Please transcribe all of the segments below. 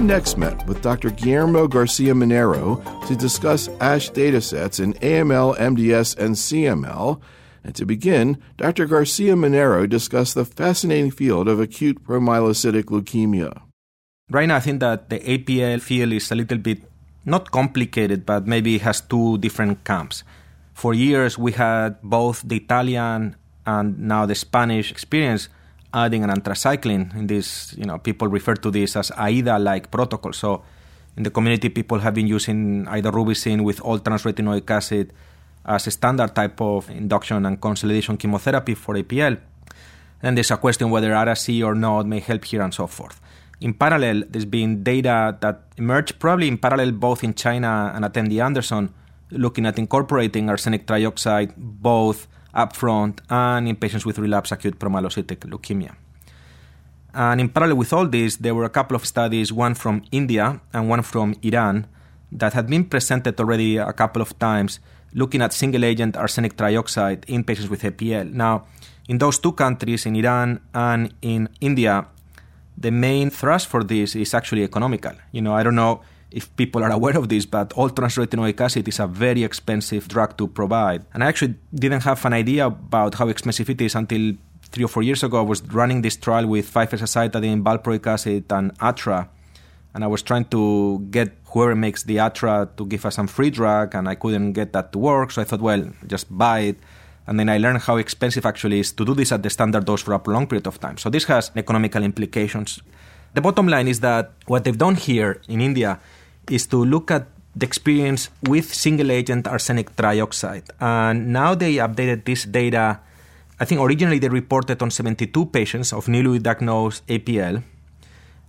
next met with Dr. Guillermo Garcia Manero to discuss ASH datasets in AML, MDS, and CML. And to begin, Dr. Garcia Manero discussed the fascinating field of acute promyelocytic leukemia. Right now, I think that the APL field is a little bit not complicated, but maybe it has two different camps. For years, we had both the Italian and now the Spanish experience adding an anthracycline in this, you know, people refer to this as AIDA-like protocol. So in the community, people have been using idarubicin with all transretinoic acid as a standard type of induction and consolidation chemotherapy for APL. And there's a question whether Ara-C or not may help here and so forth. In parallel, there's been data that emerged probably in parallel both in China and at MD Anderson, looking at incorporating arsenic trioxide both upfront and in patients with relapsed acute promyelocytic leukemia. And in parallel with all this, there were a couple of studies, one from India and one from Iran, that had been presented already a couple of times, looking at single agent arsenic trioxide in patients with APL. Now, in those two countries, in Iran and in India, the main thrust for this is actually economical. You know, I don't know if people are aware of this, but all transretinoic acid is a very expensive drug to provide. And I actually didn't have an idea about how expensive it is until three or four years ago. I was running this trial with 5-azacitidine, valproic acid, and Atra. And I was trying to get whoever makes the Atra to give us some free drug, and I couldn't get that to work. So I thought, well, just buy it. And then I learned how expensive actually is to do this at the standard dose for a prolonged period of time. So this has economical implications. The bottom line is that what they've done here in India is to look at the experience with single agent arsenic trioxide. And now they updated this data. I think originally they reported on 72 patients of newly diagnosed APL.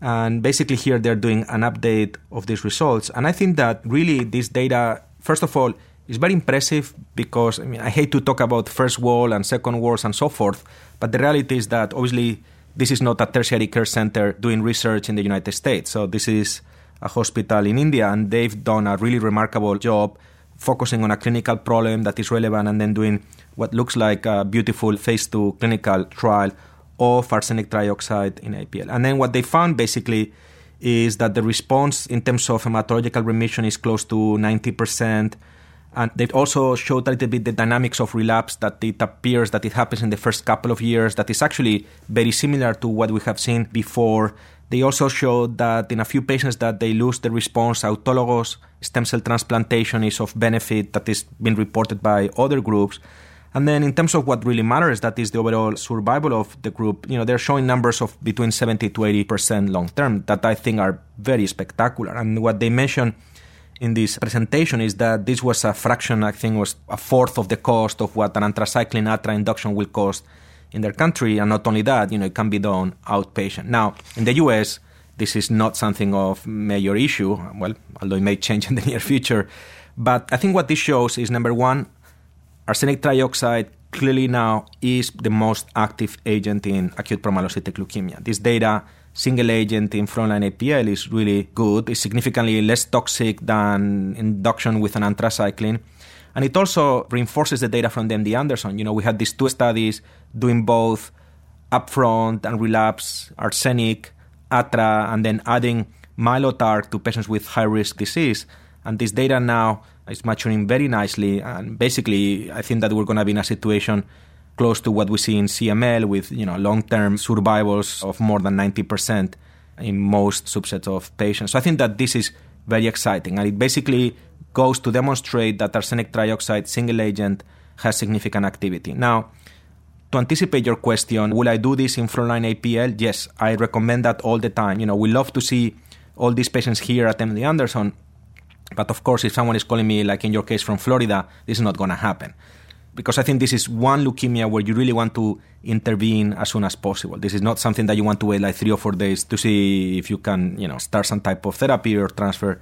And basically, here they're doing an update of these results. And I think that really this data, first of all, is very impressive because I mean, I hate to talk about first world and second worlds and so forth, but the reality is that obviously this is not a tertiary care center doing research in the United States. So this is a hospital in India, and they've done a really remarkable job focusing on a clinical problem that is relevant and then doing what looks like a beautiful phase two clinical trial of arsenic trioxide in APL. And then what they found basically is that the response in terms of hematological remission is close to 90%. And they also showed a little bit the dynamics of relapse that it appears that it happens in the first couple of years, that is actually very similar to what we have seen before they also showed that in a few patients that they lose the response, autologous stem cell transplantation is of benefit that is being reported by other groups. And then in terms of what really matters, that is the overall survival of the group, you know, they're showing numbers of between 70 to 80% long term that I think are very spectacular. And what they mentioned in this presentation is that this was a fraction, I think was a fourth of the cost of what an anthracycline atra induction will cost in their country. And not only that, you know, it can be done outpatient. Now, in the US, this is not something of major issue, well, although it may change in the near future. But I think what this shows is number one, arsenic trioxide clearly now is the most active agent in acute promyelocytic leukemia. This data, single agent in frontline APL, is really good. It's significantly less toxic than induction with an anthracycline. And it also reinforces the data from MD Anderson. You know, we had these two studies doing both upfront and relapse arsenic, ATRA, and then adding Mylotarg to patients with high risk disease. And this data now is maturing very nicely. And basically, I think that we're going to be in a situation close to what we see in CML with you know long-term survivals of more than 90% in most subsets of patients. So I think that this is very exciting. And it basically goes to demonstrate that arsenic trioxide single agent has significant activity. Now, to anticipate your question, will I do this in frontline APL? Yes, I recommend that all the time. You know, we love to see all these patients here at MD Anderson, but of course, if someone is calling me, like in your case from Florida, this is not going to happen. Because I think this is one leukemia where you really want to intervene as soon as possible. This is not something that you want to wait like three or four days to see if you can, you know, start some type of therapy or transfer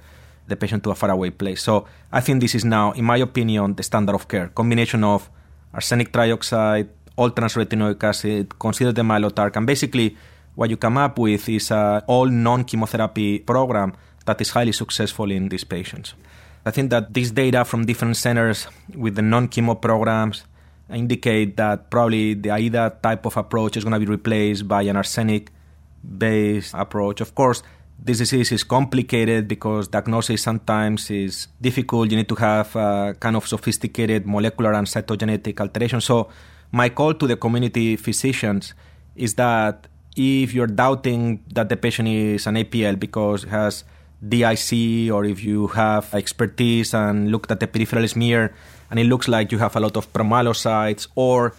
the patient to a faraway place. So I think this is now, in my opinion, the standard of care. Combination of arsenic trioxide, all transretinoic acid, consider the Mylotarg, and basically what you come up with is an all non-chemotherapy program that is highly successful in these patients. I think that this data from different centers with the non-chemo programs indicate that probably the AIDA type of approach is going to be replaced by an arsenic based approach. Of course, this disease is complicated because diagnosis sometimes is difficult. You need to have uh, kind of sophisticated molecular and cytogenetic alteration. So, my call to the community physicians is that if you're doubting that the patient is an APL because it has DIC, or if you have expertise and looked at the peripheral smear and it looks like you have a lot of promyelocytes, or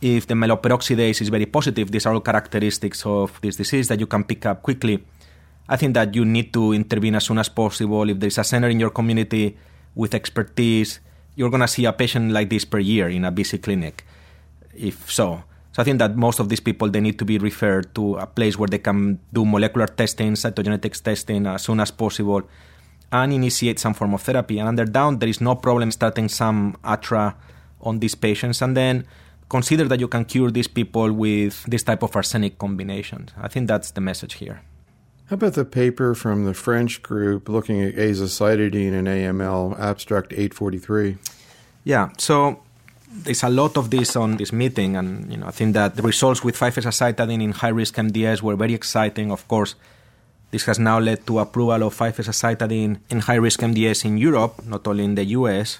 if the myeloperoxidase is very positive, these are all characteristics of this disease that you can pick up quickly. I think that you need to intervene as soon as possible. If there's a center in your community with expertise, you're going to see a patient like this per year in a busy clinic. If so, so I think that most of these people they need to be referred to a place where they can do molecular testing, cytogenetics testing as soon as possible, and initiate some form of therapy. And under down, there is no problem starting some ATRA on these patients, and then consider that you can cure these people with this type of arsenic combinations. I think that's the message here. How about the paper from the French group looking at azacitidine and AML, abstract 843? Yeah, so there's a lot of this on this meeting, and you know I think that the results with 5-azacitidine in high-risk MDS were very exciting. Of course, this has now led to approval of 5-azacitidine in high-risk MDS in Europe, not only in the US.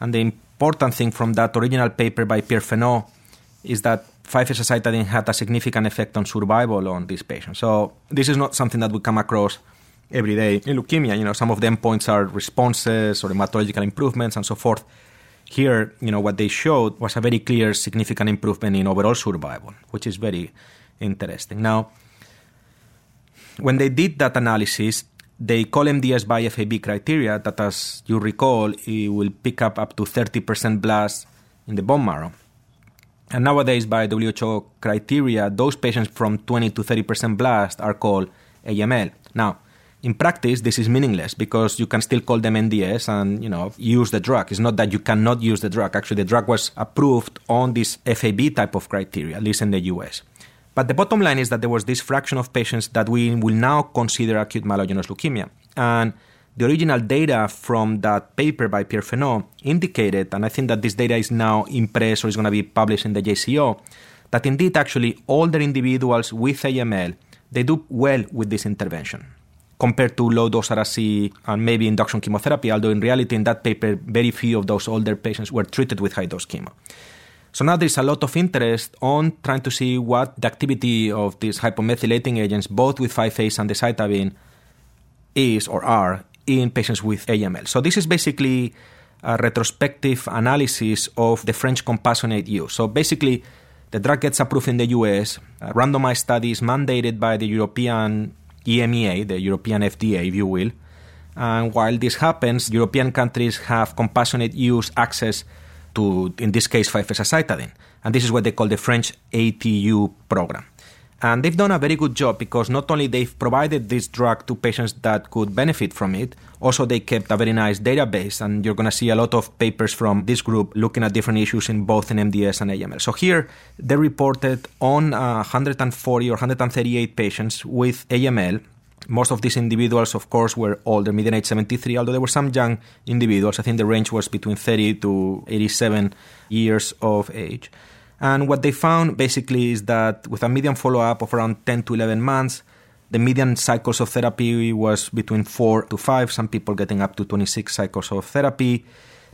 And the important thing from that original paper by Pierre Fenaux is that 5-azacitidine had a significant effect on survival on these patients. So this is not something that we come across every day in leukemia. You know, some of the endpoints are responses or hematological improvements and so forth. Here, you know, what they showed was a very clear, significant improvement in overall survival, which is very interesting. Now, when they did that analysis, they call MDS by FAB criteria that, as you recall, it will pick up up to 30% blast in the bone marrow. And nowadays, by WHO criteria, those patients from 20 to 30% blast are called AML. Now, in practice, this is meaningless because you can still call them MDS and you know use the drug. It's not that you cannot use the drug. Actually, the drug was approved on this FAB type of criteria, at least in the US. But the bottom line is that there was this fraction of patients that we will now consider acute myelogenous leukemia. And the original data from that paper by Pierre Fenaux indicated, and I think that this data is now in press or is going to be published in the JCO, that indeed actually older individuals with AML, they do well with this intervention compared to low dose Ara-C and maybe induction chemotherapy, although in reality, in that paper, very few of those older patients were treated with high dose chemo. So now there's a lot of interest on trying to see what the activity of these hypomethylating agents, both with 5-aza and decitabine, is or are in patients with AML. So this is basically a retrospective analysis of the French compassionate use. So basically, the drug gets approved in the US, uh, randomized studies mandated by the European EMEA, the European FDA, if you will. And while this happens, European countries have compassionate use access to, in this case, 5-azacitidine. And this is what they call the French ATU program. And they've done a very good job because not only they've provided this drug to patients that could benefit from it, also they kept a very nice database. And you're going to see a lot of papers from this group looking at different issues in both in MDS and AML. So here they reported on uh, 140 or 138 patients with AML. Most of these individuals, of course, were older, median age 73, although there were some young individuals. I think the range was between 30 to 87 years of age. And what they found basically is that with a median follow up of around 10 to 11 months, the median cycles of therapy was between 4 to 5, some people getting up to 26 cycles of therapy.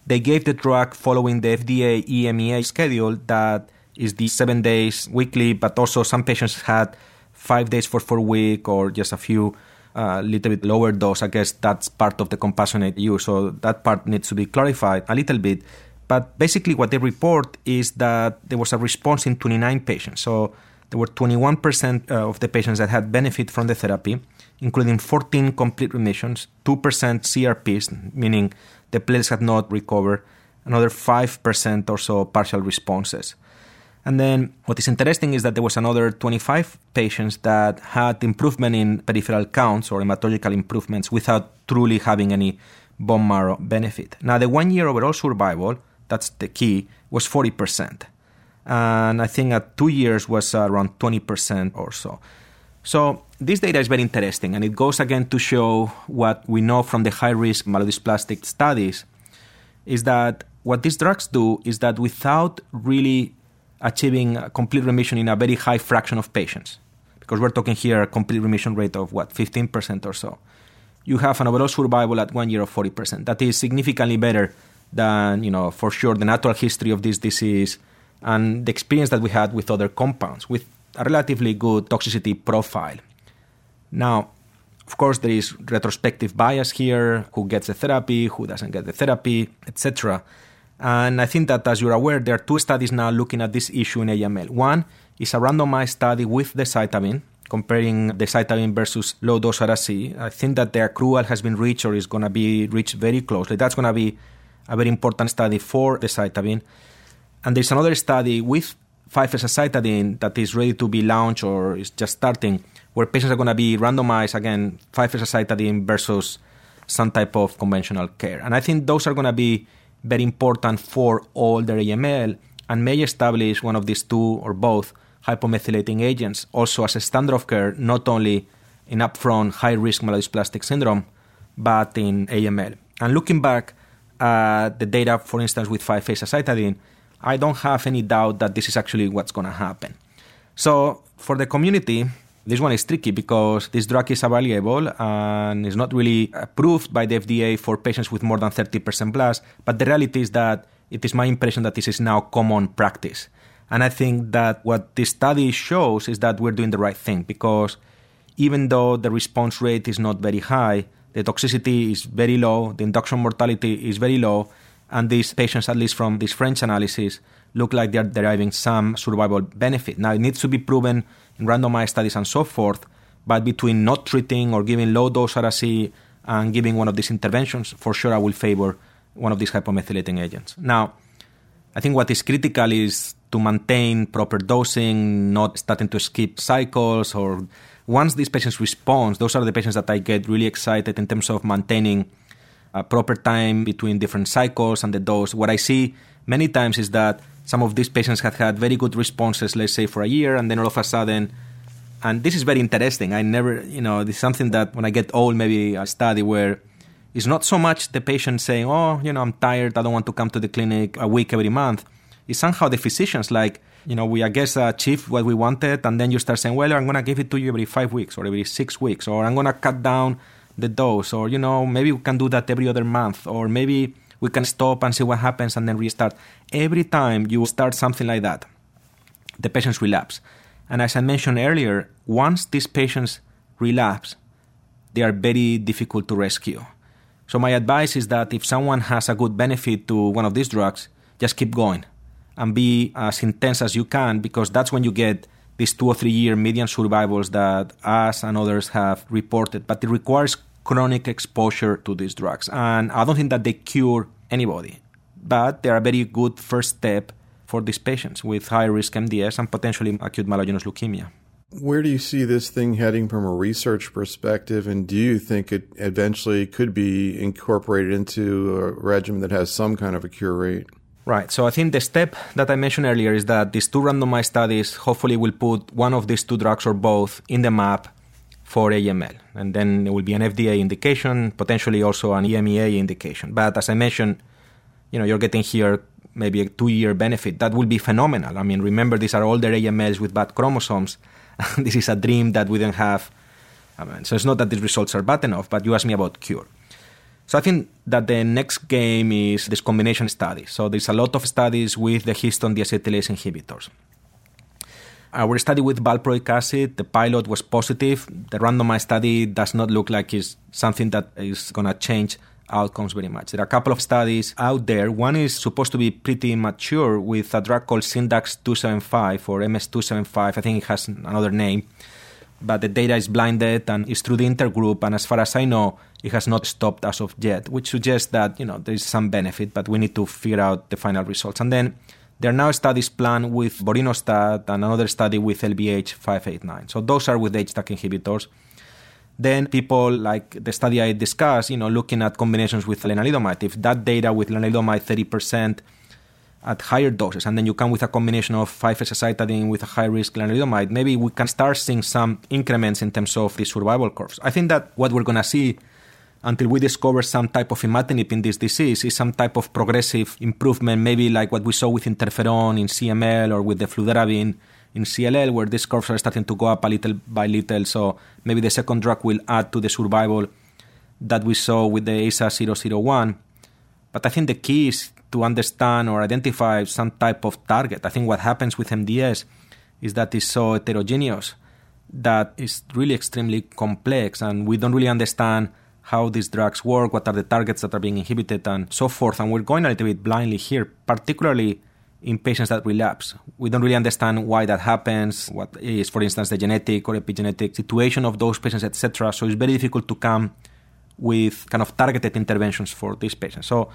They gave the drug following the FDA EMEA schedule that is the seven days weekly, but also some patients had five days for four week or just a few a uh, little bit lower dose. I guess that's part of the compassionate use, so that part needs to be clarified a little bit. But basically, what they report is that there was a response in 29 patients. So there were 21% uh, of the patients that had benefit from the therapy, including 14 complete remissions, 2% CRPs, meaning the platelets had not recovered, another 5% or so partial responses. And then what is interesting is that there was another 25 patients that had improvement in peripheral counts or hematological improvements without truly having any bone marrow benefit. Now, the one year overall survival that's the key, was 40%. And I think at two years was around 20% or so. So this data is very interesting, and it goes again to show what we know from the high-risk myelodysplastic studies, is that what these drugs do is that without really achieving complete remission in a very high fraction of patients, because we're talking here a complete remission rate of what, 15% or so, you have an overall survival at one year of 40%. That is significantly better than, you know, for sure the natural history of this disease and the experience that we had with other compounds with a relatively good toxicity profile. Now, of course, there is retrospective bias here who gets the therapy, who doesn't get the therapy, etc. And I think that, as you're aware, there are two studies now looking at this issue in AML. One is a randomized study with the decitabine, comparing the decitabine versus low dose Ara-C. I think that the accrual has been reached or is going to be reached very closely. That's going to be a very important study for the decitabine. And there's another study with 5-azacitidine that is ready to be launched or is just starting, where patients are going to be randomized again 5-azacitidine versus some type of conventional care. And I think those are going to be very important for all AML and may establish one of these two or both hypomethylating agents also as a standard of care, not only in upfront high risk myelodysplastic syndrome, but in AML. And looking back at the data, for instance, with 5-azacitidine, I don't have any doubt that this is actually what's going to happen. So for the community, this one is tricky because this drug is available and is not really approved by the FDA for patients with more than 30% blast. But the reality is that it is my impression that this is now common practice. And I think that what this study shows is that we're doing the right thing because even though the response rate is not very high, the toxicity is very low, the induction mortality is very low, and these patients, at least from this French analysis, look like they're deriving some survival benefit. Now, it needs to be proven in randomized studies and so forth, but between not treating or giving low dose Ara-C and giving one of these interventions, for sure I will favor one of these hypomethylating agents. Now, I think what is critical is to maintain proper dosing, not starting to skip cycles or once these patients respond, those are the patients that I get really excited in terms of maintaining a proper time between different cycles and the dose. What I see many times is that some of these patients have had very good responses, let's say for a year, and then all of a sudden, and this is very interesting. I never, you know, this is something that when I get old, maybe I study where it's not so much the patient saying, oh, you know, I'm tired, I don't want to come to the clinic a week every month. It's somehow the physicians like, you know, we, I guess, uh, achieved what we wanted, and then you start saying, well, I'm going to give it to you every five weeks or every six weeks, or I'm going to cut down the dose, or, you know, maybe we can do that every other month, or maybe we can stop and see what happens and then restart. Every time you start something like that, the patients relapse. And as I mentioned earlier, once these patients relapse, they are very difficult to rescue. So my advice is that if someone has a good benefit to one of these drugs, just keep going and be as intense as you can because that's when you get these two or three year median survivals that us and others have reported. But it requires chronic exposure to these drugs. And I don't think that they cure anybody, but they're a very good first step for these patients with high risk MDS and potentially acute myelogenous leukemia. Where do you see this thing heading from a research perspective? And do you think it eventually could be incorporated into a regimen that has some kind of a cure rate? Right. So I think the step that I mentioned earlier is that these two randomized studies hopefully will put one of these two drugs or both in the map for AML. And then it will be an FDA indication, potentially also an EMEA indication. But as I mentioned, you know, you're getting here maybe a two-year benefit. That will be phenomenal. I mean, remember these are older AMLs with bad chromosomes. this is a dream that we don't have. I mean, so it's not that these results are bad enough, but you asked me about cure. So I think that the next game is this combination study. So there's a lot of studies with the histone deacetylase inhibitors. Our study with valproic acid, the pilot was positive. The randomized study does not look like it's something that is going to change outcomes very much. There are a couple of studies out there. One is supposed to be pretty mature with a drug called Syndax 275 or MS275. I think it has another name. But the data is blinded and it's through the intergroup. And as far as I know, it has not stopped as of yet, which suggests that you know there is some benefit, but we need to figure out the final results. And then there are now studies planned with vorinostat and another study with LBH589. So those are with HDAC inhibitors. Then people like the study I discussed, you know, looking at combinations with lenalidomide. If that data with lenalidomide 30% at higher doses, and then you come with a combination of 5-azacitidine with a high risk lenalidomide, maybe we can start seeing some increments in terms of the survival curves. I think that what we're going to see until we discover some type of imatinib in this disease is some type of progressive improvement, maybe like what we saw with interferon in CML or with the fludarabine in CLL, where these curves are starting to go up a little by little. So maybe the second drug will add to the survival that we saw with the AZA 001. But I think the key is to understand or identify some type of target. I think what happens with MDS is that it's so heterogeneous that it's really extremely complex, and we don't really understand how these drugs work, what are the targets that are being inhibited, and so forth. And we're going a little bit blindly here, particularly in patients that relapse. We don't really understand why that happens, what is, for instance, the genetic or epigenetic situation of those patients, etc. So it's very difficult to come with kind of targeted interventions for these patients. So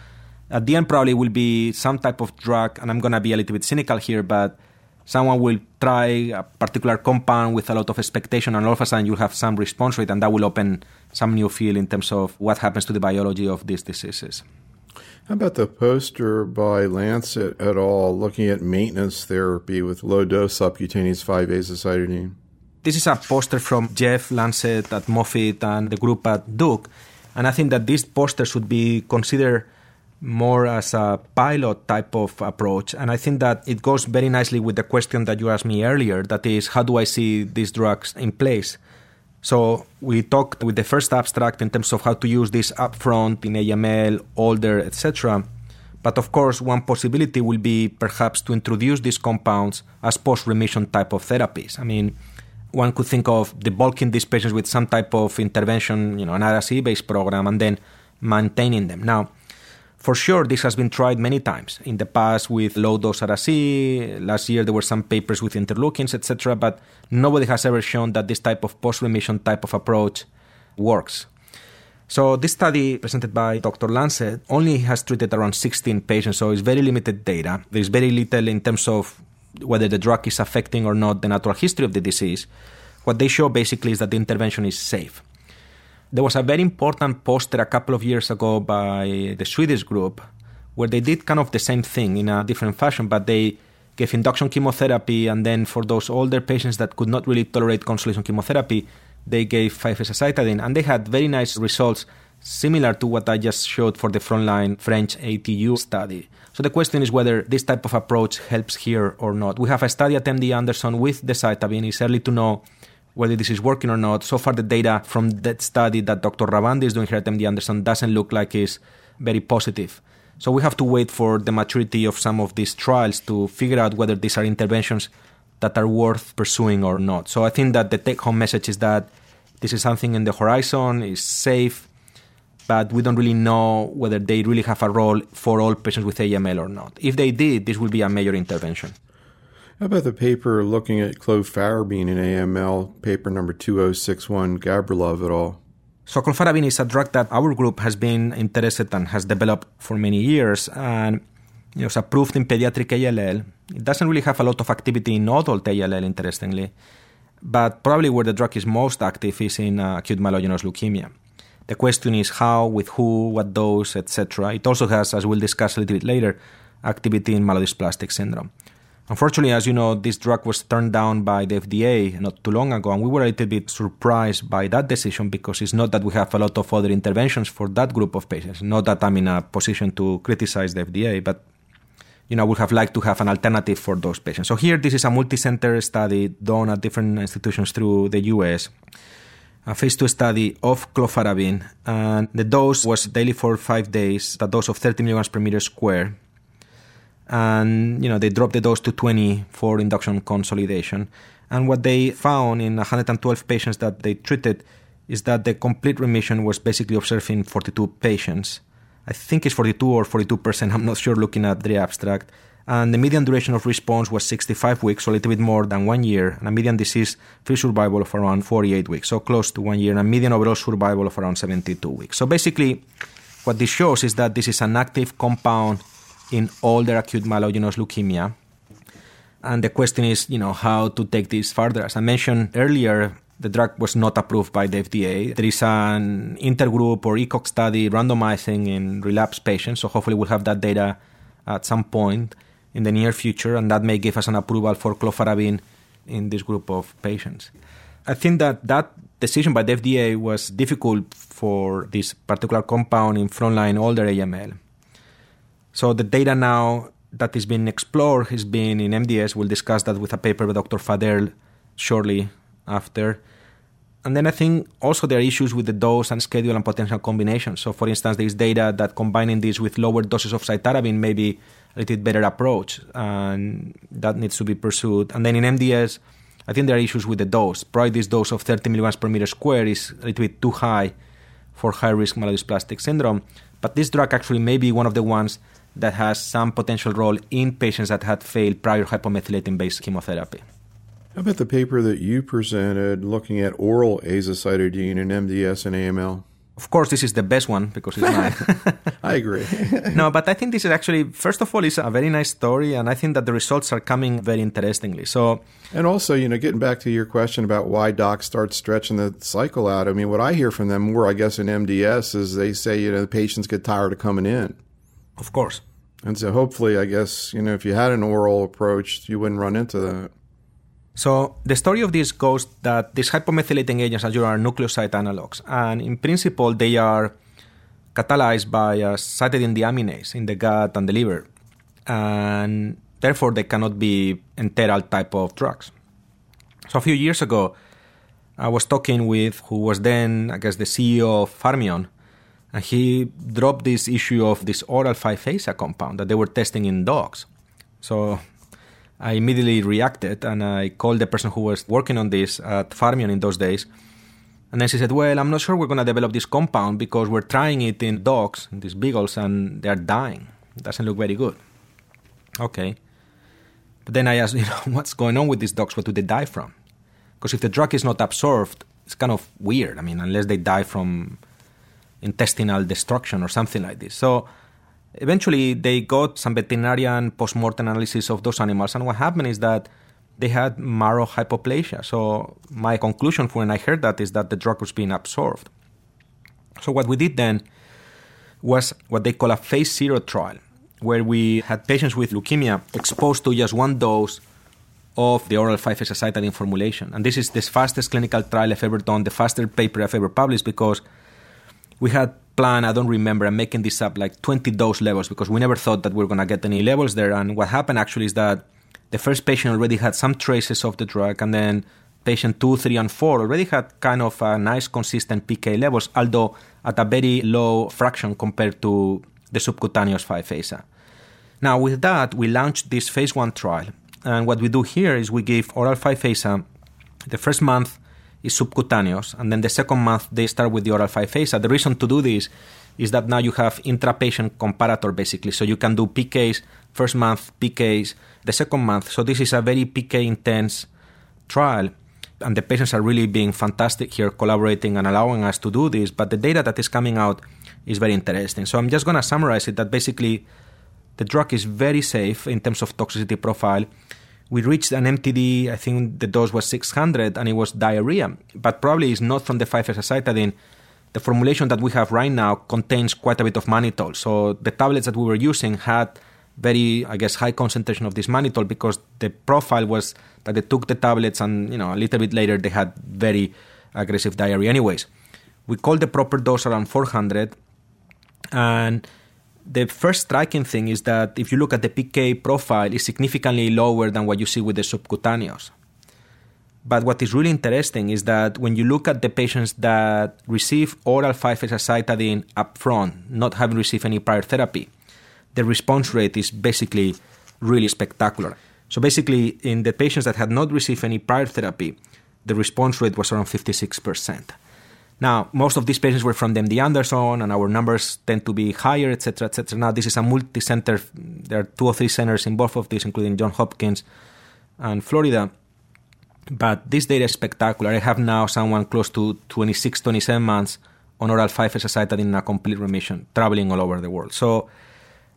at the end, probably will be some type of drug, and I'm going to be a little bit cynical here, but someone will try a particular compound with a lot of expectation, and all of a sudden you'll have some response rate, and that will open some new field in terms of what happens to the biology of these diseases. How about the poster by Lancet et al. looking at maintenance therapy with low dose subcutaneous 5 azacitidine? This is a poster from Jeff Lancet at Moffitt and the group at Duke. And I think that this poster should be considered more as a pilot type of approach. And I think that it goes very nicely with the question that you asked me earlier that is, how do I see these drugs in place? So we talked with the first abstract in terms of how to use this upfront in AML, older, etc. But of course, one possibility will be perhaps to introduce these compounds as post-remission type of therapies. I mean, one could think of debulking these patients with some type of intervention, you know, an Ara-C-based program, and then maintaining them. Now, for sure, this has been tried many times in the past with low dose Ara-C. Last year, there were some papers with interleukins, etc. But nobody has ever shown that this type of post remission type of approach works. So this study presented by Dr. Lancet only has treated around 16 patients, so it's very limited data. There's very little in terms of whether the drug is affecting or not the natural history of the disease. What they show basically is that the intervention is safe. There was a very important poster a couple of years ago by the Swedish group where they did kind of the same thing in a different fashion, but they gave induction chemotherapy, and then for those older patients that could not really tolerate consolidation chemotherapy, they gave 5-azacitidine, and they had very nice results similar to what I just showed for the frontline French ATU study. So the question is whether this type of approach helps here or not. We have a study at MD Anderson with decitabine. It's early to know whether this is working or not. So far, the data from that study that Dr. Ravandi is doing here at MD Anderson doesn't look like it's very positive. So we have to wait for the maturity of some of these trials to figure out whether these are interventions that are worth pursuing or not. So I think that the take home message is that this is something in the horizon, is safe, but we don't really know whether they really have a role for all patients with AML or not. If they did, this will be a major intervention. How about the paper looking at clofarabine in AML, paper number 2061, Gabrilov et al.? So clofarabine is a drug that our group has been interested and has developed for many years, and it was approved in pediatric ALL. It doesn't really have a lot of activity in adult ALL, interestingly, but probably where the drug is most active is in uh, acute myelogenous leukemia. The question is how, with who, what dose, etc. It also has, as we'll discuss a little bit later, activity in myelodysplastic syndrome. Unfortunately, as you know, this drug was turned down by the FDA not too long ago, and we were a little bit surprised by that decision because it's not that we have a lot of other interventions for that group of patients. Not that I'm in a position to criticize the FDA, but you know, I would have liked to have an alternative for those patients. So here, this is a multi-center study done at different institutions through the US. A phase two study of clofarabine, and the dose was daily for five days, a dose of 30 milligrams per meter square and you know they dropped the dose to 20 for induction consolidation. And what they found in 112 patients that they treated is that the complete remission was basically observed in 42 patients. I think it's 42 or 42 percent. I'm not sure looking at the abstract. And the median duration of response was 65 weeks, so a little bit more than one year, and a median disease-free survival of around 48 weeks, so close to one year, and a median overall survival of around 72 weeks. So basically, what this shows is that this is an active compound in older acute myelogenous leukemia. And the question is, you know, how to take this further. As I mentioned earlier, the drug was not approved by the FDA. There is an intergroup or ECOG study randomizing in relapse patients, so hopefully we'll have that data at some point in the near future, and that may give us an approval for clofarabine in this group of patients. I think that that decision by the FDA was difficult for this particular compound in frontline older AML so the data now that is being explored has been in MDS. We'll discuss that with a paper by Dr. Faderl shortly after. And then I think also there are issues with the dose and schedule and potential combinations. So, for instance, there is data that combining this with lower doses of cytarabine may be a little better approach, and that needs to be pursued. And then in MDS, I think there are issues with the dose. Probably this dose of 30 milligrams per meter square is a little bit too high for high risk myelodysplastic syndrome. But this drug actually may be one of the ones that has some potential role in patients that had failed prior hypomethylating based chemotherapy. How about the paper that you presented looking at oral azacitidine in MDS and AML? Of course, this is the best one because it's mine. I agree. no, but I think this is actually, first of all, it's a very nice story, and I think that the results are coming very interestingly. So, and also, you know, getting back to your question about why docs start stretching the cycle out. I mean, what I hear from them more, I guess, in MDS is they say, you know, the patients get tired of coming in. Of course. And so, hopefully, I guess, you know, if you had an oral approach, you wouldn't run into that. So the story of this goes that these hypomethylating agents, as you are nucleoside analogs, and in principle they are catalyzed by a cytidine deaminase in the gut and the liver, and therefore they cannot be enteral type of drugs. So a few years ago, I was talking with who was then, I guess, the CEO of Pharmion, and he dropped this issue of this oral 5-aza compound that they were testing in dogs. So I immediately reacted and I called the person who was working on this at Pharmion in those days. And then she said, Well, I'm not sure we're going to develop this compound because we're trying it in dogs, these beagles, and they're dying. It doesn't look very good. Okay. But then I asked, you know, what's going on with these dogs? What do they die from? Because if the drug is not absorbed, it's kind of weird. I mean, unless they die from intestinal destruction or something like this. So Eventually, they got some veterinarian post-mortem analysis of those animals, and what happened is that they had marrow hypoplasia. So my conclusion when I heard that is that the drug was being absorbed. So what we did then was what they call a phase zero trial, where we had patients with leukemia exposed to just one dose of the oral 5-azacitidine formulation. And this is the fastest clinical trial I've ever done, the fastest paper I've ever published because we had plan, I don't remember, I'm making this up, like 20 dose levels because we never thought that we were going to get any levels there. And what happened actually is that the first patient already had some traces of the drug, and then patient two, three, and four already had kind of a nice consistent PK levels, although at a very low fraction compared to the subcutaneous 5-aza. Now, with that, we launched this phase one trial. And what we do here is we give oral 5-aza the first month is subcutaneous, and then the second month they start with the oral 5-aza. The reason to do this is that now you have intra-patient comparator basically, so you can do PKs first month, PKs the second month. So this is a very PK intense trial, and the patients are really being fantastic here, collaborating and allowing us to do this. But the data that is coming out is very interesting. So I'm just going to summarize it that basically the drug is very safe in terms of toxicity profile we reached an MTD, I think the dose was 600 and it was diarrhea, but probably it's not from the 5-azacitidine. The formulation that we have right now contains quite a bit of mannitol. So the tablets that we were using had very, I guess, high concentration of this mannitol because the profile was that they took the tablets and, you know, a little bit later they had very aggressive diarrhea. Anyways, we called the proper dose around 400 and the first striking thing is that if you look at the PK profile, is significantly lower than what you see with the subcutaneous. But what is really interesting is that when you look at the patients that receive oral 5-azacitidine upfront, not having received any prior therapy, the response rate is basically really spectacular. So basically, in the patients that had not received any prior therapy, the response rate was around 56%. Now, most of these patients were from the MD Anderson, and our numbers tend to be higher, etc., etc. Now, this is a multi-center. There are two or three centers in both of these, including Johns Hopkins and Florida. But this data is spectacular. I have now someone close to 26, 27 months on oral 5-azacitidine in a complete remission, traveling all over the world. So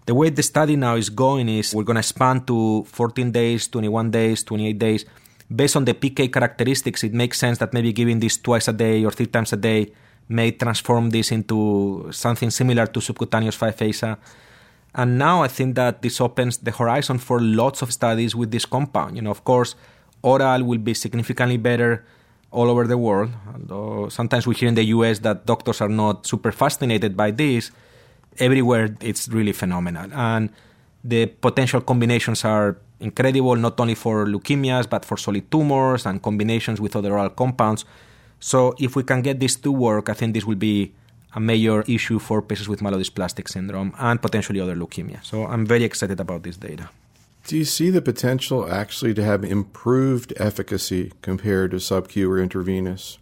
the way the study now is going is we're going to expand to 14 days, 21 days, 28 days – based on the PK characteristics, it makes sense that maybe giving this twice a day or three times a day may transform this into something similar to subcutaneous 5-aza. And now I think that this opens the horizon for lots of studies with this compound. You know, of course, oral will be significantly better all over the world. Although sometimes we hear in the US that doctors are not super fascinated by this, everywhere it's really phenomenal. And The potential combinations are incredible, not only for leukemias, but for solid tumors and combinations with other oral compounds. So, if we can get this to work, I think this will be a major issue for patients with myelodysplastic syndrome and potentially other leukemia. So, I'm very excited about this data. Do you see the potential actually to have improved efficacy compared to subcu or intravenous?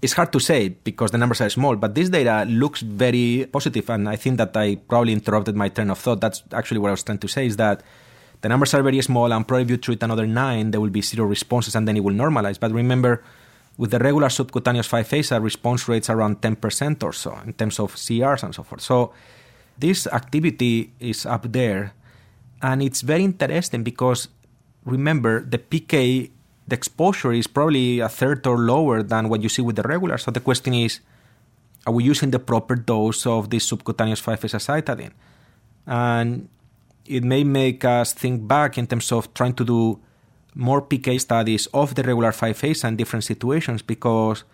It's hard to say because the numbers are small, but this data looks very positive, and I think that I probably interrupted my train of thought. That's actually what I was trying to say is that the numbers are very small, and probably if you treat another nine, there will be zero responses, and then it will normalize. But remember, with the regular subcutaneous 5-aza, response rates around 10% or so in terms of CRs and so forth. So this activity is up there, and it's very interesting because remember the PK, the exposure is probably a third or lower than what you see with the regular. So the question is, are we using the proper dose of this subcutaneous 5-azacitidine? And it may make us think back in terms of trying to do more PK studies of the regular 5-aza and different situations because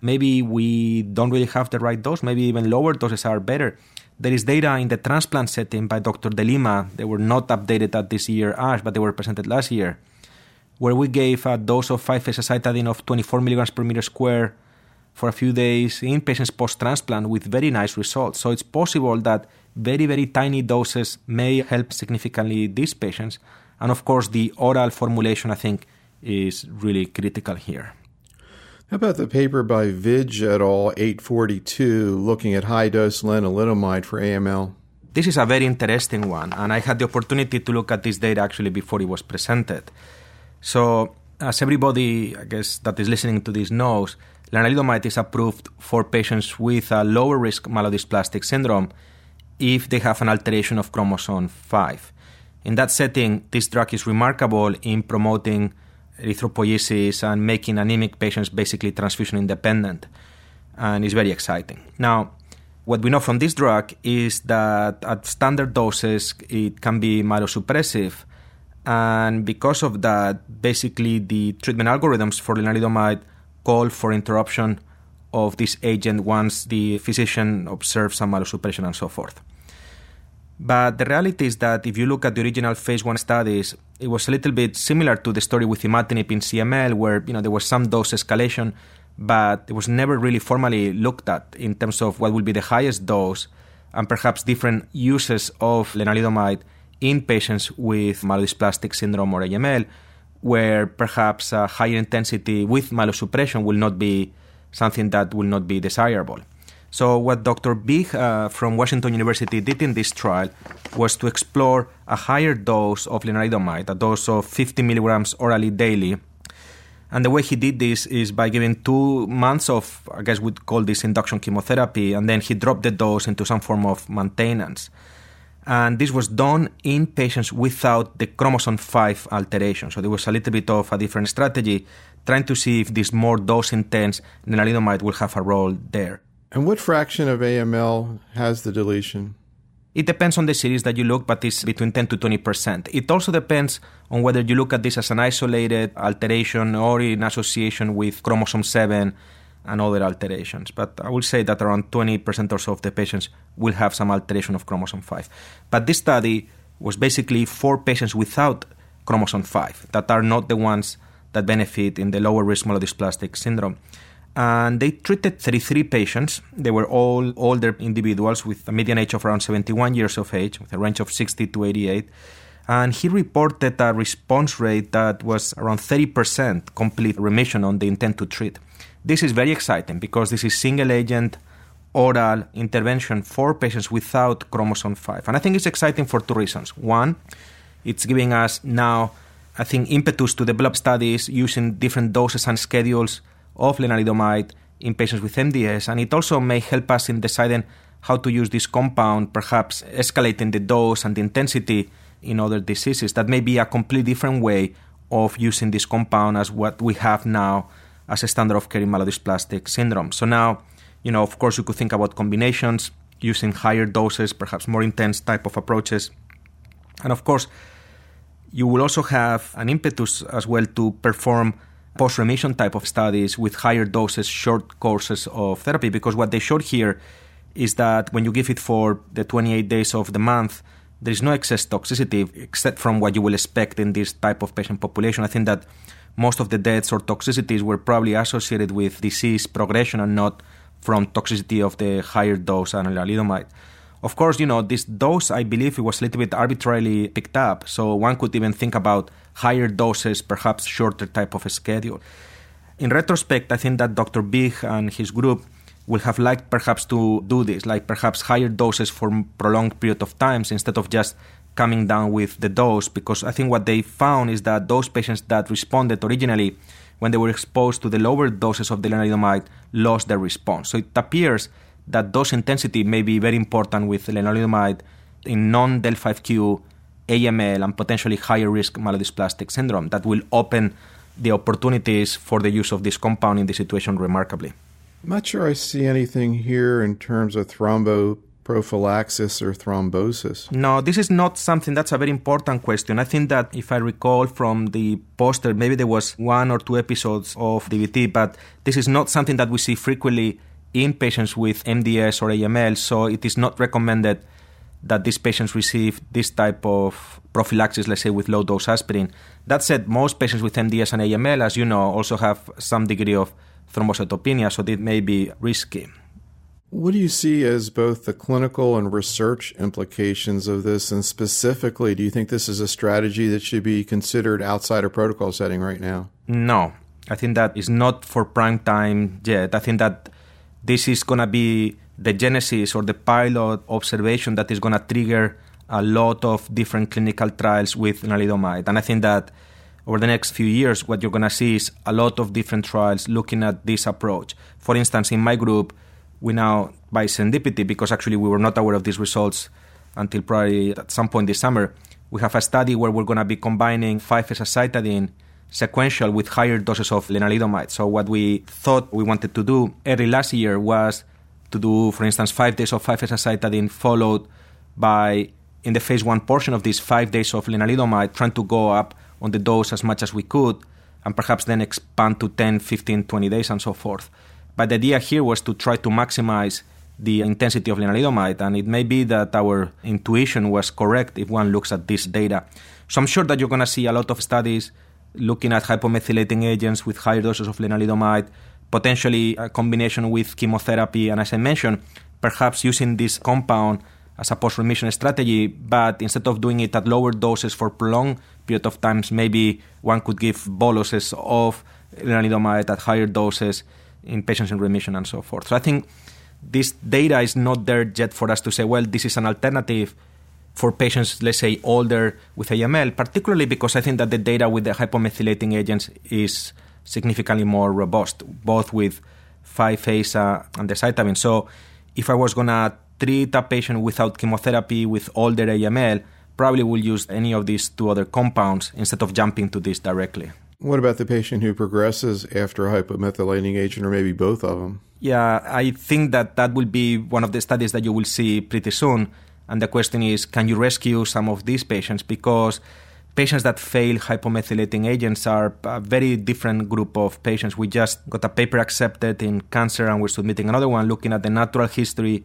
maybe we don't really have the right dose. Maybe even lower doses are better. There is data in the transplant setting by Dr. De Lima. They were not updated at this year ASH, but they were presented last year, where we gave a dose of 5-azacitidine of 24 milligrams per meter square for a few days in patients post-transplant with very nice results. So it's possible that very, very tiny doses may help significantly these patients. And of course, the oral formulation, I think, is really critical here. How about the paper by Vij et al. 842 looking at high dose lenalidomide for AML? This is a very interesting one, and I had the opportunity to look at this data actually before it was presented. So, as everybody, I guess, that is listening to this knows, lenalidomide is approved for patients with a lower risk myelodysplastic syndrome if they have an alteration of chromosome 5. In that setting, this drug is remarkable in promoting erythropoiesis and making anemic patients basically transfusion independent, and it's very exciting. Now, what we know from this drug is that at standard doses it can be myelosuppressive, and because of that, basically the treatment algorithms for lenalidomide call for interruption of this agent once the physician observes some myelosuppression and so forth. But the reality is that if you look at the original phase one studies, it was a little bit similar to the story with imatinib in CML, where you know there was some dose escalation, but it was never really formally looked at in terms of what will be the highest dose, and perhaps different uses of lenalidomide in patients with myelodysplastic syndrome or AML, where perhaps a higher intensity with myelosuppression will not be something that will not be desirable. So, what Dr. Vij uh, from Washington University did in this trial was to explore a higher dose of lenalidomide, a dose of 50 milligrams orally daily. And the way he did this is by giving two months of, I guess we'd call this induction chemotherapy, and then he dropped the dose into some form of maintenance. And this was done in patients without the chromosome 5 alteration. So there was a little bit of a different strategy, trying to see if this more dose intense lenalidomide will have a role there. And what fraction of AML has the deletion? It depends on the series that you look, but it's between 10 to 20%. It also depends on whether you look at this as an isolated alteration or in association with chromosome 7 and other alterations. But I will say that around 20% or so of the patients will have some alteration of chromosome 5. But this study was basically for patients without chromosome 5 that are not the ones that benefit in the lower risk myelodysplastic syndrome and they treated 33 patients. They were all older individuals with a median age of around 71 years of age, with a range of 60 to 88. And he reported a response rate that was around 30% complete remission on the intent to treat. This is very exciting because this is single agent oral intervention for patients without chromosome 5. And I think it's exciting for two reasons. One, it's giving us now, I think, impetus to develop studies using different doses and schedules of lenalidomide in patients with MDS, and it also may help us in deciding how to use this compound, perhaps escalating the dose and the intensity in other diseases. That may be a completely different way of using this compound as what we have now as a standard of care in myelodysplastic syndrome. So now, you know, of course, you could think about combinations using higher doses, perhaps more intense type of approaches. And of course, you will also have an impetus as well to perform post remission type of studies with higher doses, short courses of therapy, because what they showed here is that when you give it for the 28 days of the month, there is no excess toxicity except from what you will expect in this type of patient population. I think that most of the deaths or toxicities were probably associated with disease progression and not from toxicity of the higher dose lenalidomide. Of course, you know, this dose, I believe it was a little bit arbitrarily picked up. So one could even think about higher doses, perhaps shorter type of schedule. In retrospect, I think that Dr. Vij and his group will have liked perhaps to do this, like perhaps higher doses for prolonged period of times instead of just coming down with the dose, because I think what they found is that those patients that responded originally when they were exposed to the lower doses of the lenalidomide lost their response. So it appears that dose intensity may be very important with lenalidomide in non-del 5q AML and potentially higher risk myelodysplastic syndrome that will open the opportunities for the use of this compound in this situation remarkably. I'm not sure I see anything here in terms of thromboprophylaxis or thrombosis. No, this is not something that's a very important question. I think that if I recall from the poster, maybe there was one or two episodes of DVT, but this is not something that we see frequently in patients with MDS or AML, so it is not recommended that these patients receive this type of prophylaxis, let's say with low dose aspirin. That said, most patients with MDS and AML, as you know, also have some degree of thrombocytopenia, so it may be risky. What do you see as both the clinical and research implications of this? And specifically, do you think this is a strategy that should be considered outside a protocol setting right now? No, I think that is not for prime time yet. I think that this is going to be the genesis or the pilot observation that is going to trigger a lot of different clinical trials with lenalidomide. And I think that over the next few years, what you're going to see is a lot of different trials looking at this approach. For instance, in my group, we now, by serendipity, because actually we were not aware of these results until probably at some point this summer, we have a study where we're going to be combining 5-azacitidine sequential with higher doses of lenalidomide. So what we thought we wanted to do early last year was to do, for instance, five days of 5-azacitidine followed by, in the phase one portion of this, five days of lenalidomide, trying to go up on the dose as much as we could and perhaps then expand to 10, 15, 20 days and so forth. But the idea here was to try to maximize the intensity of lenalidomide, and it may be that our intuition was correct if one looks at this data. So I'm sure that you're going to see a lot of studies looking at hypomethylating agents with higher doses of lenalidomide, potentially a combination with chemotherapy, and as I mentioned, perhaps using this compound as a post-remission strategy, but instead of doing it at lower doses for prolonged period of times, maybe one could give boluses of lenalidomide at higher doses in patients in remission and so forth. So I think this data is not there yet for us to say, well, this is an alternative for patients, let's say, older with AML, particularly because I think that the data with the hypomethylating agents is significantly more robust, both with 5-aza and the decitabine. So if I was going to treat a patient without chemotherapy with older AML, probably will use any of these two other compounds instead of jumping to this directly. What about the patient who progresses after a hypomethylating agent or maybe both of them? Yeah, I think that that will be one of the studies that you will see pretty soon. And the question is can you rescue some of these patients? Because patients that fail hypomethylating agents are a very different group of patients. We just got a paper accepted in cancer and we're submitting another one looking at the natural history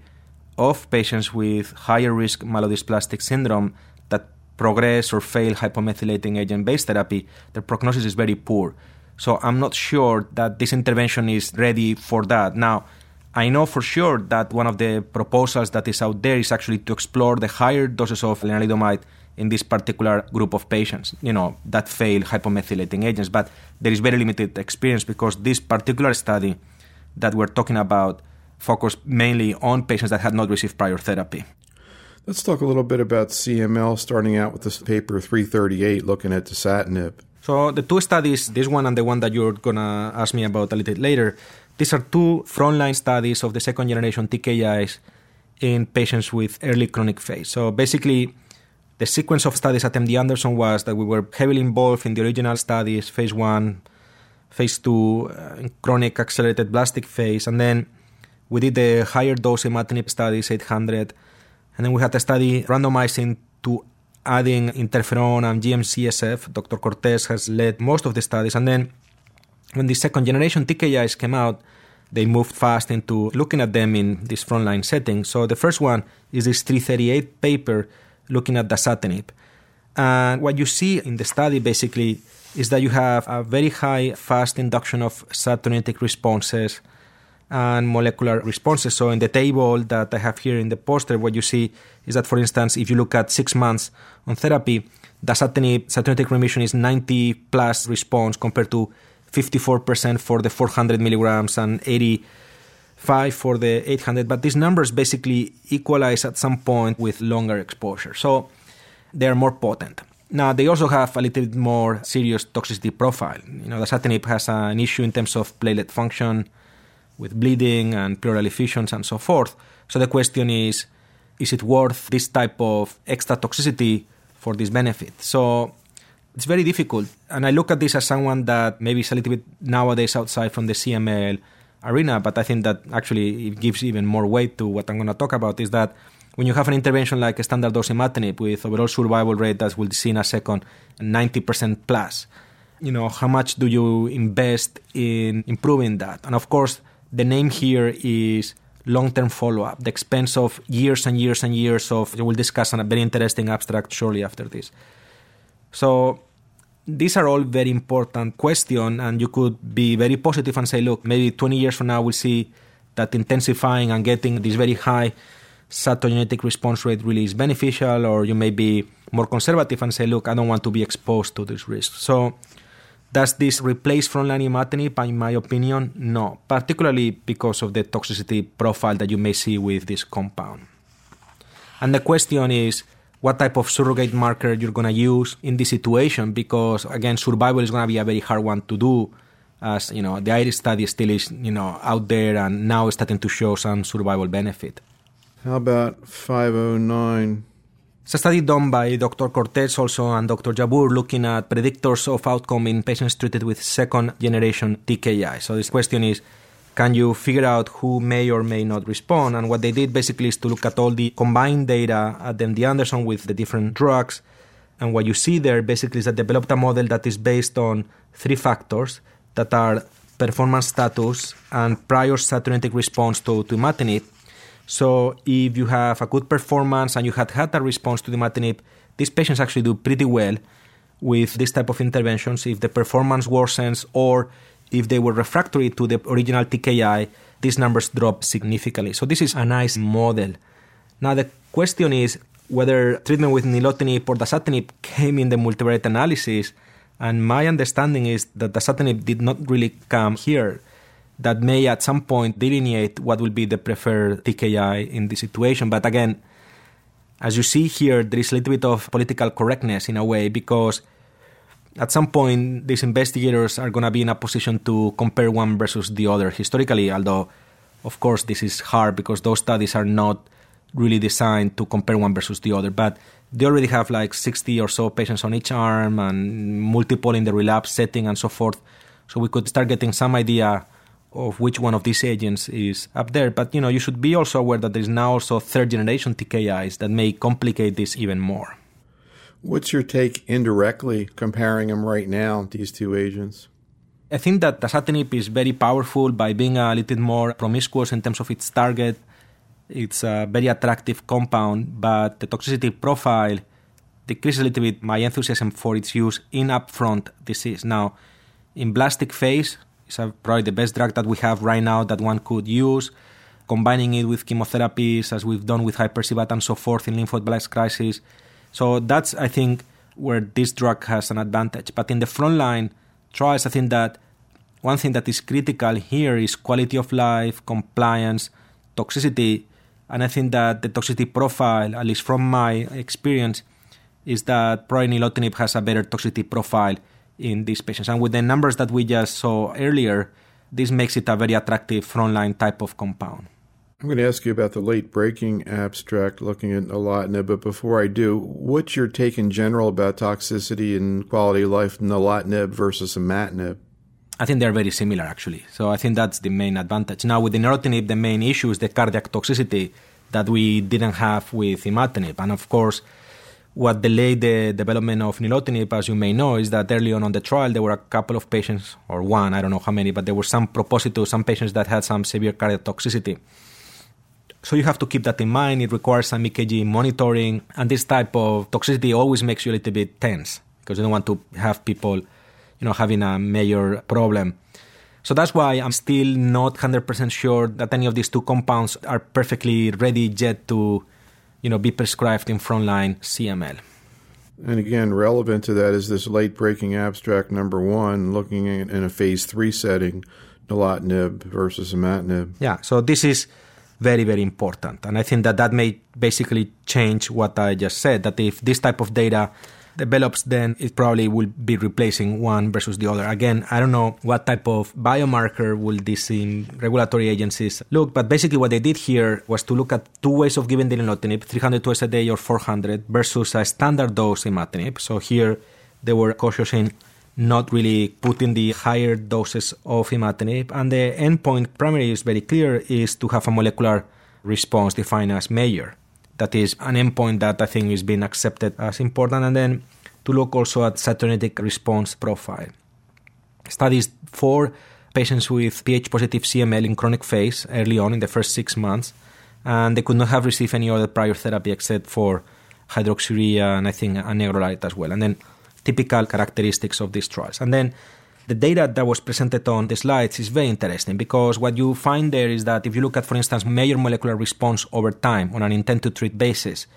of patients with higher risk myelodysplastic syndrome that progress or fail hypomethylating agent based therapy, their prognosis is very poor. So I'm not sure that this intervention is ready for that. Now, I know for sure that one of the proposals that is out there is actually to explore the higher doses of lenalidomide in this particular group of patients, you know, that fail hypomethylating agents. But there is very limited experience because this particular study that we're talking about focused mainly on patients that had not received prior therapy. Let's talk a little bit about CML, starting out with this paper 338, looking at dasatinib. So the two studies, this one and the one that you're gonna ask me about a little bit later, these are two frontline studies of the second generation TKIs in patients with early chronic phase. So basically, the sequence of studies at MD Anderson was that we were heavily involved in the original studies, phase one, phase two, uh, chronic accelerated blastic phase, and then we did the higher dose imatinib studies, 800, and then we had a study randomizing to adding interferon and GM-CSF. Dr. Cortes has led most of the studies. And then when the second generation TKIs came out, they moved fast into looking at them in this frontline setting. So the first one is this 338 paper looking at dasatinib. And what you see in the study basically is that you have a very high fast induction of cytogenetic responses and molecular responses. So in the table that I have here in the poster, what you see is that, for instance, if you look at six months on therapy, dasatinib cytogenetic remission is 90 plus response compared to 54% for the 400 milligrams and 85 for the 800. But these numbers basically equalize at some point with longer exposure. So they are more potent. Now they also have a little bit more serious toxicity profile. You know, the dasatinib has an issue in terms of platelet function, with bleeding and pleural effusions and so forth. So the question is, is it worth this type of extra toxicity for this benefit? So it's very difficult. And I look at this as someone that maybe is a little bit nowadays outside from the CML arena, but I think that actually it gives even more weight to what I'm going to talk about is that when you have an intervention like a standard dose imatinib with overall survival rate that we'll see in a second, 90% plus, you know, how much do you invest in improving that? And of course, the name here is long-term follow-up, the expense of years and years and years of, we'll discuss a very interesting abstract shortly after this. So these are all very important questions, and you could be very positive and say, look, maybe 20 years from now we'll see that intensifying and getting this very high cytogenetic response rate really is beneficial, or you may be more conservative and say, look, I don't want to be exposed to this risk. So, does this replace frontline imatinib? In my opinion, no, particularly because of the toxicity profile that you may see with this compound. And the question is, what type of surrogate marker you're going to use in this situation because again survival is going to be a very hard one to do as you know the iris study still is you know out there and now starting to show some survival benefit how about 509? It's a study done by Dr. Cortes also and Dr. Jabbour looking at predictors of outcome in patients treated with second generation TKI. So this question is can you figure out who may or may not respond? And what they did basically is to look at all the combined data at MD Anderson with the different drugs. And what you see there basically is that developed a model that is based on three factors that are performance status and prior cytogenetic response to, to imatinib so if you have a good performance and you had had a response to the imatinib, these patients actually do pretty well with this type of interventions. If the performance worsens or if they were refractory to the original TKI, these numbers drop significantly. So this is a nice model. Now the question is whether treatment with nilotinib or dasatinib came in the multivariate analysis. And my understanding is that dasatinib did not really come here that may at some point delineate what will be the preferred TKI in this situation. But again, as you see here, there is a little bit of political correctness in a way because at some point these investigators are going to be in a position to compare one versus the other historically, although of course this is hard because those studies are not really designed to compare one versus the other. But they already have like 60 or so patients on each arm and multiple in the relapse setting and so forth. So we could start getting some idea of which one of these agents is up there. But you know, you should be also aware that there is now also third generation TKIs that may complicate this even more. What's your take indirectly comparing them right now, these two agents? I think that dasatinib is very powerful by being a little more promiscuous in terms of its target. It's a very attractive compound, but the toxicity profile decreases a little bit my enthusiasm for its use in upfront disease. Now, in blastic phase, it's probably the best drug that we have right now that one could use. Combining it with chemotherapies, as we've done with hyper-CVAD and so forth in lymphoid blast crisis. So that's, I think, where this drug has an advantage. But in the frontline trials, I think that one thing that is critical here is quality of life, compliance, toxicity. And I think that the toxicity profile, at least from my experience, is that probably nilotinib has a better toxicity profile in these patients. And with the numbers that we just saw earlier, this makes it a very attractive frontline type of compound. I'm going to ask you about the late breaking abstract looking at nilotinib, but before I do, what's your take in general about toxicity and quality of life in nilotinib versus imatinib? I think they're very similar actually. So I think that's the main advantage. Now with the nilotinib, the main issue is the cardiac toxicity that we didn't have with imatinib. And of course, what delayed the development of nilotinib, as you may know, is that early on on the trial there were a couple of patients, or one, I don't know how many, but there were some propositus, some patients that had some severe cardiac toxicity. So you have to keep that in mind. It requires some EKG monitoring, and this type of toxicity always makes you a little bit tense because you don't want to have people, you know, having a major problem. So that's why I'm still not 100% sure that any of these two compounds are perfectly ready yet to, you know, be prescribed in frontline CML. And again, relevant to that is this late breaking abstract number one, looking in a phase three setting, nilotinib versus imatinib. Yeah, so this is very, very important. And I think that that may basically change what I just said that if this type of data develops, then it probably will be replacing one versus the other. Again, I don't know what type of biomarker will these regulatory agencies look, but basically what they did here was to look at two ways of giving the nilotinib, 300 twice a day or 400 versus a standard dose imatinib. So here they were cautious in not really putting the higher doses of imatinib, and the endpoint primary is very clear is to have a molecular response defined as major that is an endpoint that I think is being accepted as important. And then to look also at cytogenetic response profile. Studies for patients with Ph positive CML in chronic phase early on in the first six months, and they could not have received any other prior therapy except for hydroxyurea and I think anagrelide as well. And then typical characteristics of these trials. And then the data that was presented on the slides is very interesting because what you find there is that if you look at, for instance, major molecular response over time on an intent to treat basis,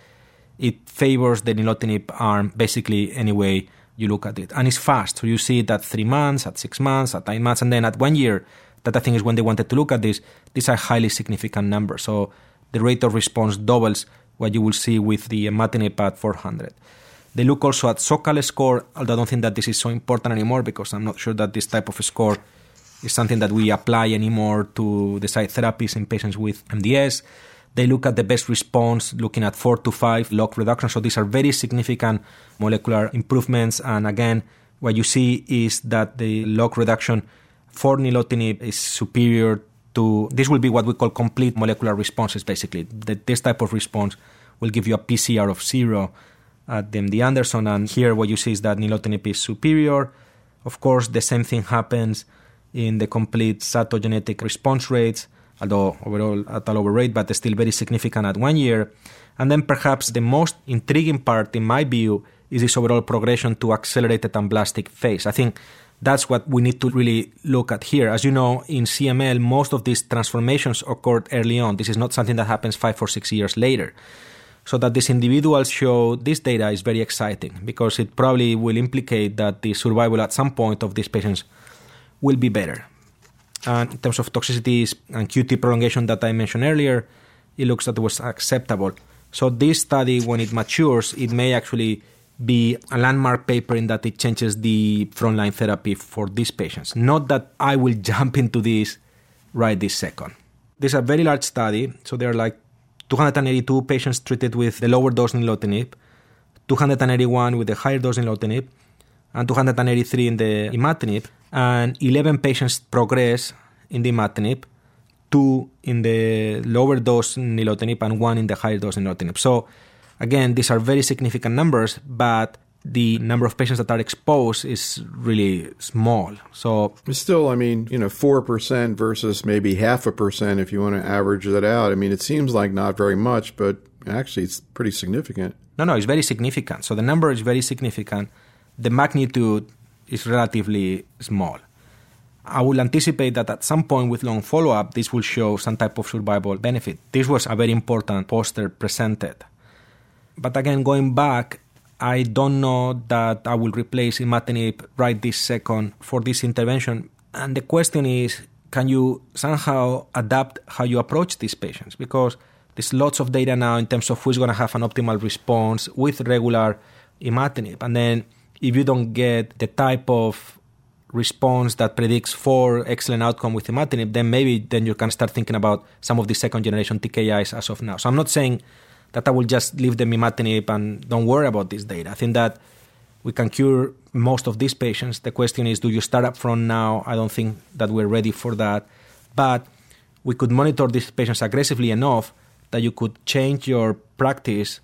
it favors the nilotinib arm basically any way you look at it. And it's fast. So you see it at three months, at six months, at nine months, and then at one year. That I think is when they wanted to look at this. These are highly significant numbers. So the rate of response doubles what you will see with the imatinib at 400. They look also at Sokal score, although I don't think that this is so important anymore because I'm not sure that this type of score is something that we apply anymore to decide therapies in patients with MDS. They look at the best response, looking at four to five log reduction. So these are very significant molecular improvements. And again, what you see is that the log reduction for nilotinib is superior to this will be what we call complete molecular responses basically. That this type of response will give you a PCR of zero at the MD Anderson. And here, what you see is that nilotinib is superior. Of course, the same thing happens in the complete cytogenetic response rates, although overall at a lower rate, but still very significant at one year. And then perhaps the most intriguing part, in my view, is this overall progression to accelerated amblastic phase. I think that's what we need to really look at here. As you know, in CML, most of these transformations occurred early on. This is not something that happens five or six years later so that these individuals show this data is very exciting because it probably will implicate that the survival at some point of these patients will be better. And in terms of toxicities and QT prolongation that I mentioned earlier, it looks that it was acceptable. So this study, when it matures, it may actually be a landmark paper in that it changes the frontline therapy for these patients. Not that I will jump into this right this second. This is a very large study, so there are like 282 patients treated with the lower dose nilotinib, 281 with the higher dose nilotinib, and 283 in the imatinib, and 11 patients progress in the imatinib, two in the lower dose nilotinib, and one in the higher dose nilotinib. So, again, these are very significant numbers, but the number of patients that are exposed is really small. So still, I mean, you know, four percent versus maybe half a percent if you want to average that out. I mean, it seems like not very much, but actually, it's pretty significant. No, no, it's very significant. So the number is very significant. The magnitude is relatively small. I will anticipate that at some point with long follow up, this will show some type of survival benefit. This was a very important poster presented. But again, going back, I don't know that I will replace imatinib right this second for this intervention. And the question is, can you somehow adapt how you approach these patients? Because there's lots of data now in terms of who's going to have an optimal response with regular imatinib. And then if you don't get the type of response that predicts for excellent outcome with imatinib, then maybe then you can start thinking about some of the second generation TKIs as of now. So I'm not saying that I will just leave them imatinib and don't worry about this data. I think that we can cure most of these patients. The question is, do you start up front now? I don't think that we're ready for that. But we could monitor these patients aggressively enough that you could change your practice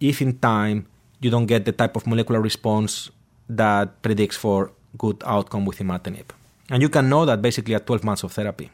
if in time you don't get the type of molecular response that predicts for good outcome with imatinib. And you can know that basically at 12 months of therapy.